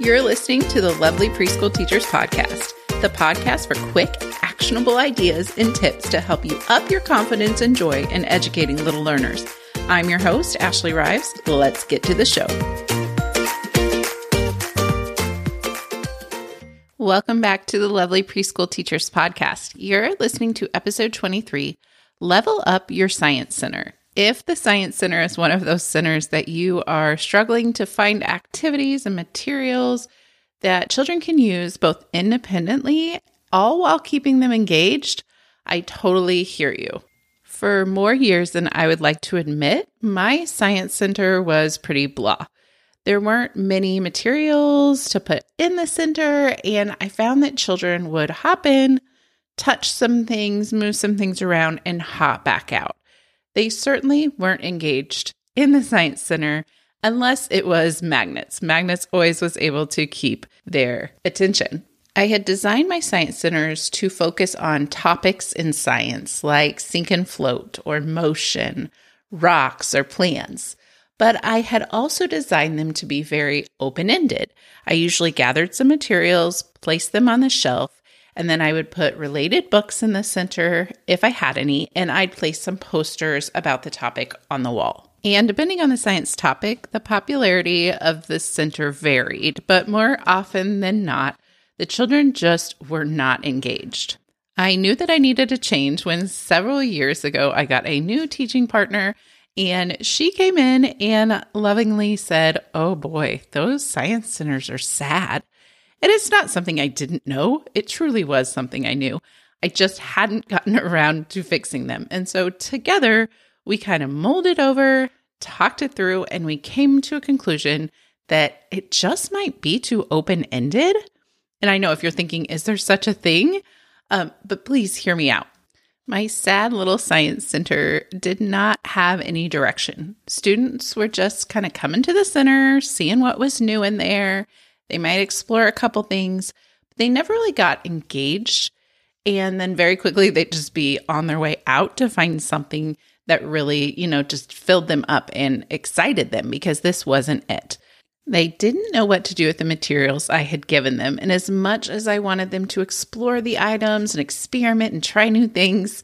You're listening to the Lovely Preschool Teachers Podcast, the podcast for quick, actionable ideas and tips to help you up your confidence and joy in educating little learners. I'm your host, Ashley Rives. Let's get to the show. Welcome back to the Lovely Preschool Teachers Podcast. You're listening to episode 23 Level Up Your Science Center. If the Science Center is one of those centers that you are struggling to find activities and materials that children can use both independently, all while keeping them engaged, I totally hear you. For more years than I would like to admit, my Science Center was pretty blah. There weren't many materials to put in the center, and I found that children would hop in, touch some things, move some things around, and hop back out. They certainly weren't engaged in the Science Center unless it was magnets. Magnets always was able to keep their attention. I had designed my science centers to focus on topics in science like sink and float or motion, rocks, or plants. But I had also designed them to be very open ended. I usually gathered some materials, placed them on the shelf, and then I would put related books in the center if I had any, and I'd place some posters about the topic on the wall. And depending on the science topic, the popularity of the center varied, but more often than not, the children just were not engaged. I knew that I needed a change when several years ago I got a new teaching partner and she came in and lovingly said, Oh boy, those science centers are sad. And it's not something I didn't know. It truly was something I knew. I just hadn't gotten around to fixing them. And so together, we kind of molded over, talked it through, and we came to a conclusion that it just might be too open ended. And I know if you're thinking, is there such a thing? Um, but please hear me out. My sad little science center did not have any direction. Students were just kind of coming to the center, seeing what was new in there, they might explore a couple things, but they never really got engaged. And then very quickly, they'd just be on their way out to find something that really, you know, just filled them up and excited them because this wasn't it. They didn't know what to do with the materials I had given them. And as much as I wanted them to explore the items and experiment and try new things,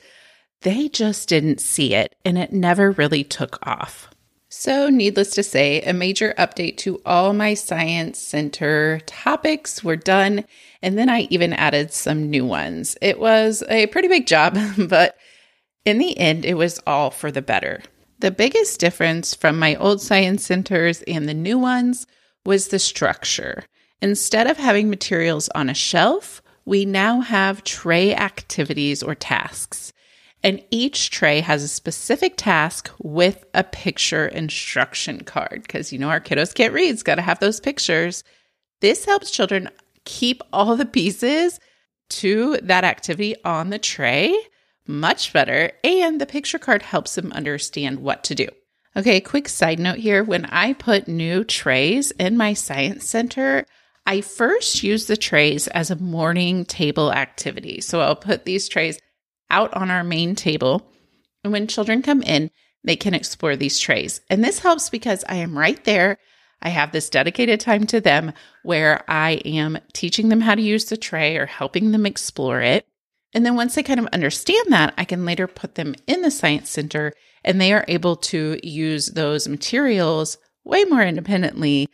they just didn't see it and it never really took off. So, needless to say, a major update to all my Science Center topics were done, and then I even added some new ones. It was a pretty big job, but in the end, it was all for the better. The biggest difference from my old Science Centers and the new ones was the structure. Instead of having materials on a shelf, we now have tray activities or tasks and each tray has a specific task with a picture instruction card because you know our kiddos can't read, it's got to have those pictures. This helps children keep all the pieces to that activity on the tray much better, and the picture card helps them understand what to do. Okay, quick side note here when I put new trays in my science center, I first use the trays as a morning table activity. So I'll put these trays out on our main table. And when children come in, they can explore these trays. And this helps because I am right there. I have this dedicated time to them where I am teaching them how to use the tray or helping them explore it. And then once they kind of understand that, I can later put them in the Science Center and they are able to use those materials way more independently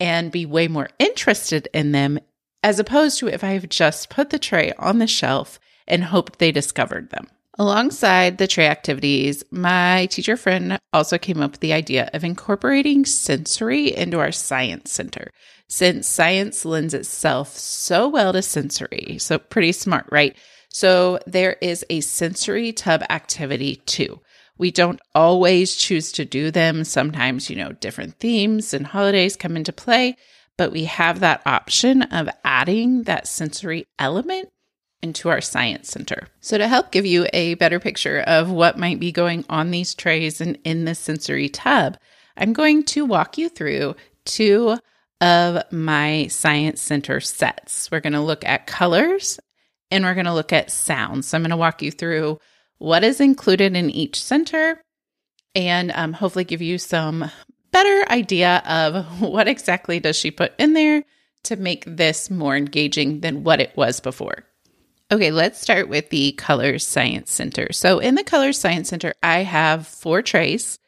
and be way more interested in them as opposed to if I have just put the tray on the shelf and hoped they discovered them. Alongside the tray activities, my teacher friend also came up with the idea of incorporating sensory into our science center, since science lends itself so well to sensory. So, pretty smart, right? So, there is a sensory tub activity too. We don't always choose to do them. Sometimes, you know, different themes and holidays come into play, but we have that option of adding that sensory element into our science center. So, to help give you a better picture of what might be going on these trays and in this sensory tub, I'm going to walk you through two of my science center sets. We're going to look at colors and we're going to look at sounds. So, I'm going to walk you through what is included in each center and um, hopefully give you some better idea of what exactly does she put in there to make this more engaging than what it was before. Okay, let's start with the Colors Science Center. So, in the Colors Science Center, I have four trays.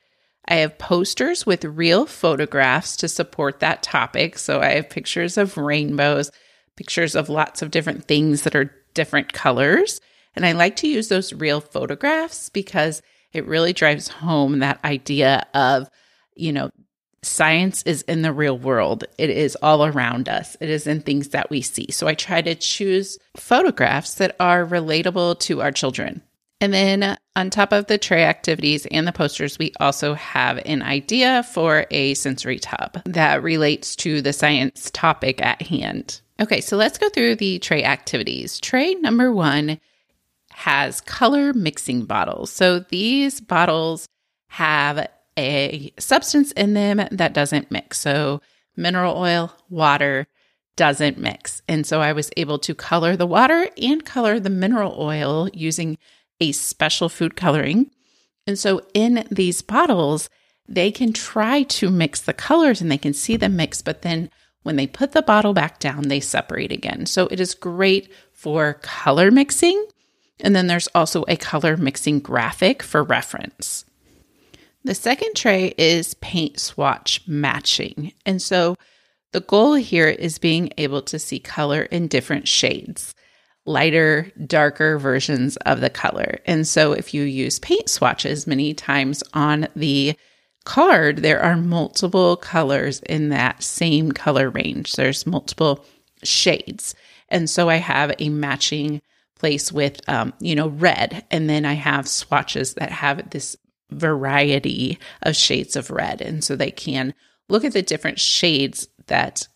I have posters with real photographs to support that topic. So, I have pictures of rainbows, pictures of lots of different things that are different colors. And I like to use those real photographs because it really drives home that idea of, you know, science is in the real world. It is all around us. It is in things that we see. So I try to choose photographs that are relatable to our children. And then on top of the tray activities and the posters, we also have an idea for a sensory tub that relates to the science topic at hand. Okay, so let's go through the tray activities. Tray number one has color mixing bottles. So these bottles have a substance in them that doesn't mix. So, mineral oil, water doesn't mix. And so, I was able to color the water and color the mineral oil using a special food coloring. And so, in these bottles, they can try to mix the colors and they can see them mix, but then when they put the bottle back down, they separate again. So, it is great for color mixing. And then there's also a color mixing graphic for reference. The second tray is paint swatch matching. And so the goal here is being able to see color in different shades, lighter, darker versions of the color. And so if you use paint swatches many times on the card, there are multiple colors in that same color range. There's multiple shades. And so I have a matching place with, um, you know, red. And then I have swatches that have this variety of shades of red. And so they can look at the different shades that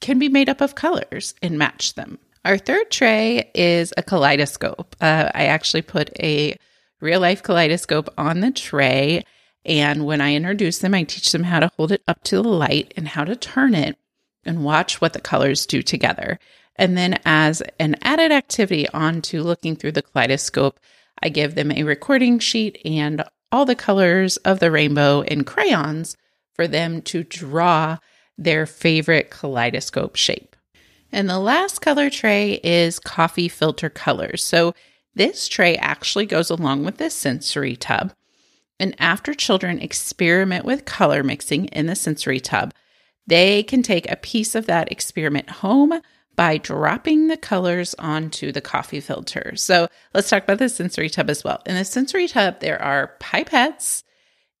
can be made up of colors and match them. Our third tray is a kaleidoscope. Uh, I actually put a real life kaleidoscope on the tray. And when I introduce them, I teach them how to hold it up to the light and how to turn it and watch what the colors do together. And then, as an added activity onto looking through the kaleidoscope, I give them a recording sheet and all the colors of the rainbow in crayons for them to draw their favorite kaleidoscope shape. And the last color tray is coffee filter colors. So this tray actually goes along with this sensory tub. And after children experiment with color mixing in the sensory tub, they can take a piece of that experiment home by dropping the colors onto the coffee filter. So let's talk about the sensory tub as well. In the sensory tub, there are pipettes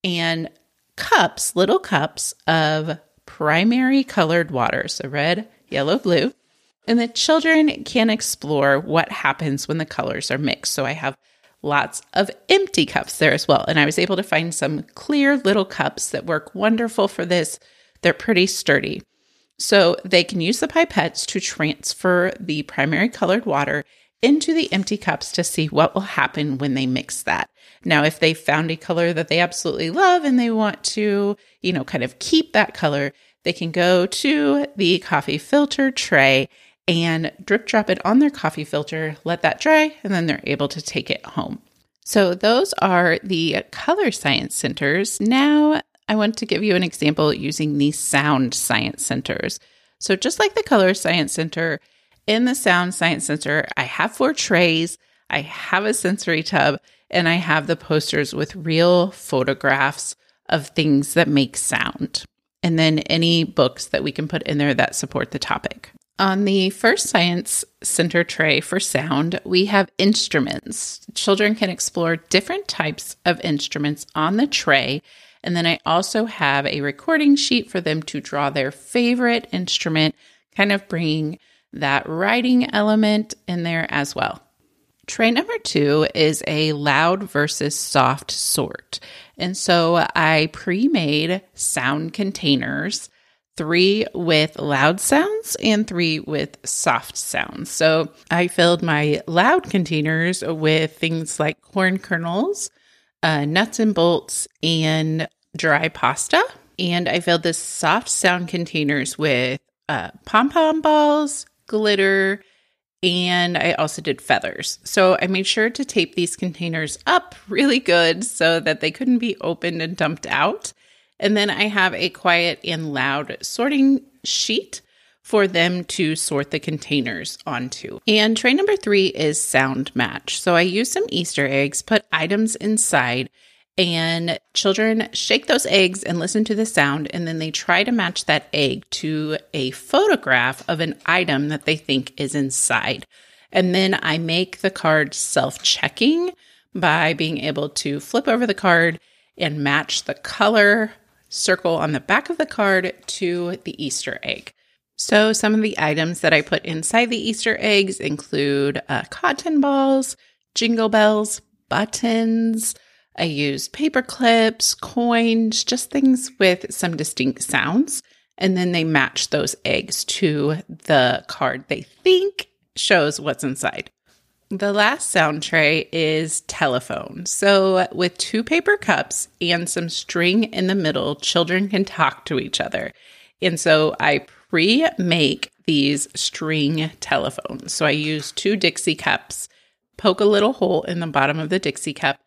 and cups, little cups of primary colored water. So red, yellow, blue. And the children can explore what happens when the colors are mixed. So I have lots of empty cups there as well. And I was able to find some clear little cups that work wonderful for this. They're pretty sturdy. So they can use the pipettes to transfer the primary colored water into the empty cups to see what will happen when they mix that. Now, if they found a color that they absolutely love and they want to, you know, kind of keep that color, they can go to the coffee filter tray and drip drop it on their coffee filter, let that dry, and then they're able to take it home. So, those are the color science centers. Now, I want to give you an example using the sound science centers. So, just like the color science center, in the sound science center, I have four trays, I have a sensory tub, and I have the posters with real photographs of things that make sound. And then any books that we can put in there that support the topic. On the first science center tray for sound, we have instruments. Children can explore different types of instruments on the tray and then I also have a recording sheet for them to draw their favorite instrument, kind of bringing that writing element in there as well. Tray number two is a loud versus soft sort. And so I pre made sound containers, three with loud sounds and three with soft sounds. So I filled my loud containers with things like corn kernels, uh, nuts and bolts, and dry pasta. And I filled the soft sound containers with uh, pom pom balls, glitter, and I also did feathers. So I made sure to tape these containers up really good so that they couldn't be opened and dumped out. And then I have a quiet and loud sorting sheet for them to sort the containers onto. And tray number three is sound match. So I use some Easter eggs, put items inside, and children shake those eggs and listen to the sound, and then they try to match that egg to a photograph of an item that they think is inside. And then I make the card self checking by being able to flip over the card and match the color circle on the back of the card to the Easter egg. So, some of the items that I put inside the Easter eggs include uh, cotton balls, jingle bells, buttons. I use paper clips, coins, just things with some distinct sounds. And then they match those eggs to the card they think shows what's inside. The last sound tray is telephone. So, with two paper cups and some string in the middle, children can talk to each other. And so, I pre make these string telephones. So, I use two Dixie cups, poke a little hole in the bottom of the Dixie cup,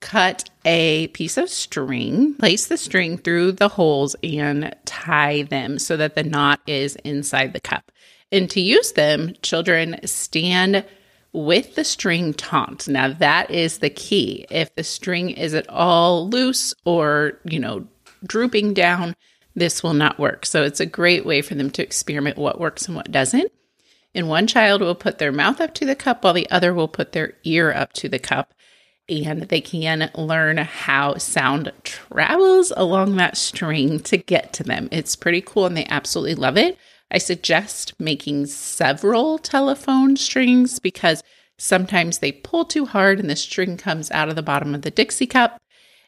cut a piece of string, place the string through the holes, and tie them so that the knot is inside the cup. And to use them, children stand with the string taut. Now that is the key. If the string is at all loose or, you know, drooping down, this will not work. So it's a great way for them to experiment what works and what doesn't. And one child will put their mouth up to the cup while the other will put their ear up to the cup. And they can learn how sound travels along that string to get to them. It's pretty cool and they absolutely love it. I suggest making several telephone strings because sometimes they pull too hard and the string comes out of the bottom of the Dixie cup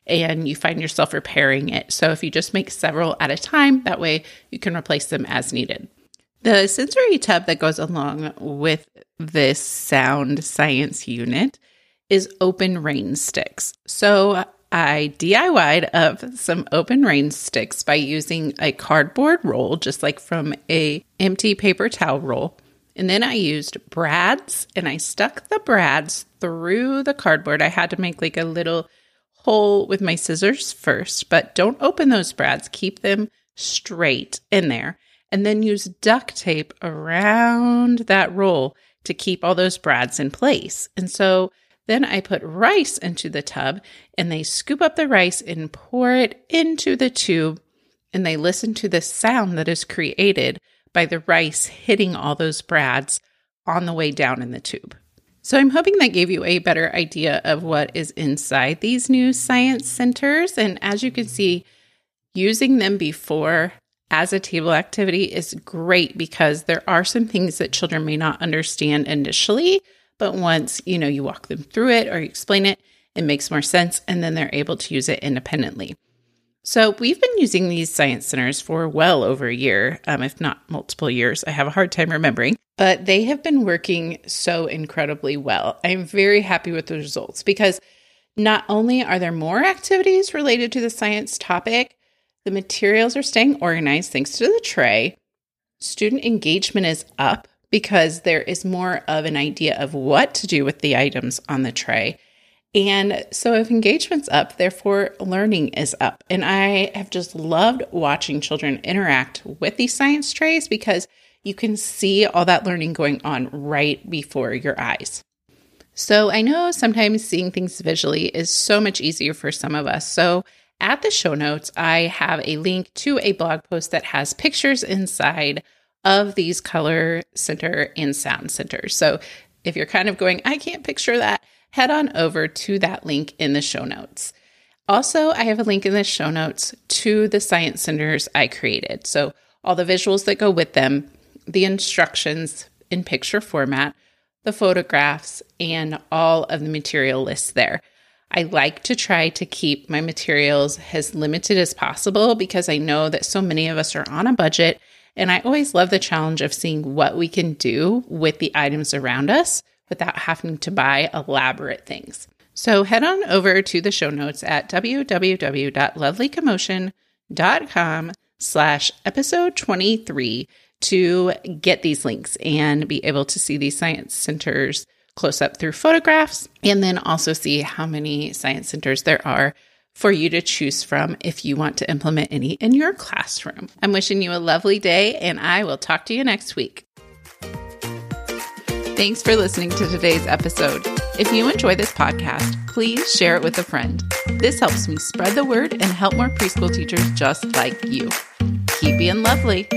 and you find yourself repairing it. So if you just make several at a time, that way you can replace them as needed. The sensory tub that goes along with this sound science unit is open rain sticks. So I DIY'd of some open rain sticks by using a cardboard roll, just like from a empty paper towel roll. And then I used brads and I stuck the brads through the cardboard. I had to make like a little hole with my scissors first, but don't open those brads. Keep them straight in there. And then use duct tape around that roll to keep all those brads in place. And so then I put rice into the tub and they scoop up the rice and pour it into the tube and they listen to the sound that is created by the rice hitting all those brads on the way down in the tube. So I'm hoping that gave you a better idea of what is inside these new science centers. And as you can see, using them before as a table activity is great because there are some things that children may not understand initially but once, you know, you walk them through it or you explain it, it makes more sense and then they're able to use it independently. So we've been using these science centers for well over a year, um, if not multiple years. I have a hard time remembering, but they have been working so incredibly well. I'm very happy with the results because not only are there more activities related to the science topic, the materials are staying organized thanks to the tray. Student engagement is up because there is more of an idea of what to do with the items on the tray. And so, if engagement's up, therefore learning is up. And I have just loved watching children interact with these science trays because you can see all that learning going on right before your eyes. So, I know sometimes seeing things visually is so much easier for some of us. So, at the show notes, I have a link to a blog post that has pictures inside of these color center and sound centers. So if you're kind of going, I can't picture that, head on over to that link in the show notes. Also, I have a link in the show notes to the science centers I created. So all the visuals that go with them, the instructions in picture format, the photographs, and all of the material lists there. I like to try to keep my materials as limited as possible because I know that so many of us are on a budget and I always love the challenge of seeing what we can do with the items around us without having to buy elaborate things. So head on over to the show notes at www.lovelycommotion.com slash episode 23 to get these links and be able to see these science centers close up through photographs and then also see how many science centers there are for you to choose from if you want to implement any in your classroom. I'm wishing you a lovely day, and I will talk to you next week. Thanks for listening to today's episode. If you enjoy this podcast, please share it with a friend. This helps me spread the word and help more preschool teachers just like you. Keep being lovely.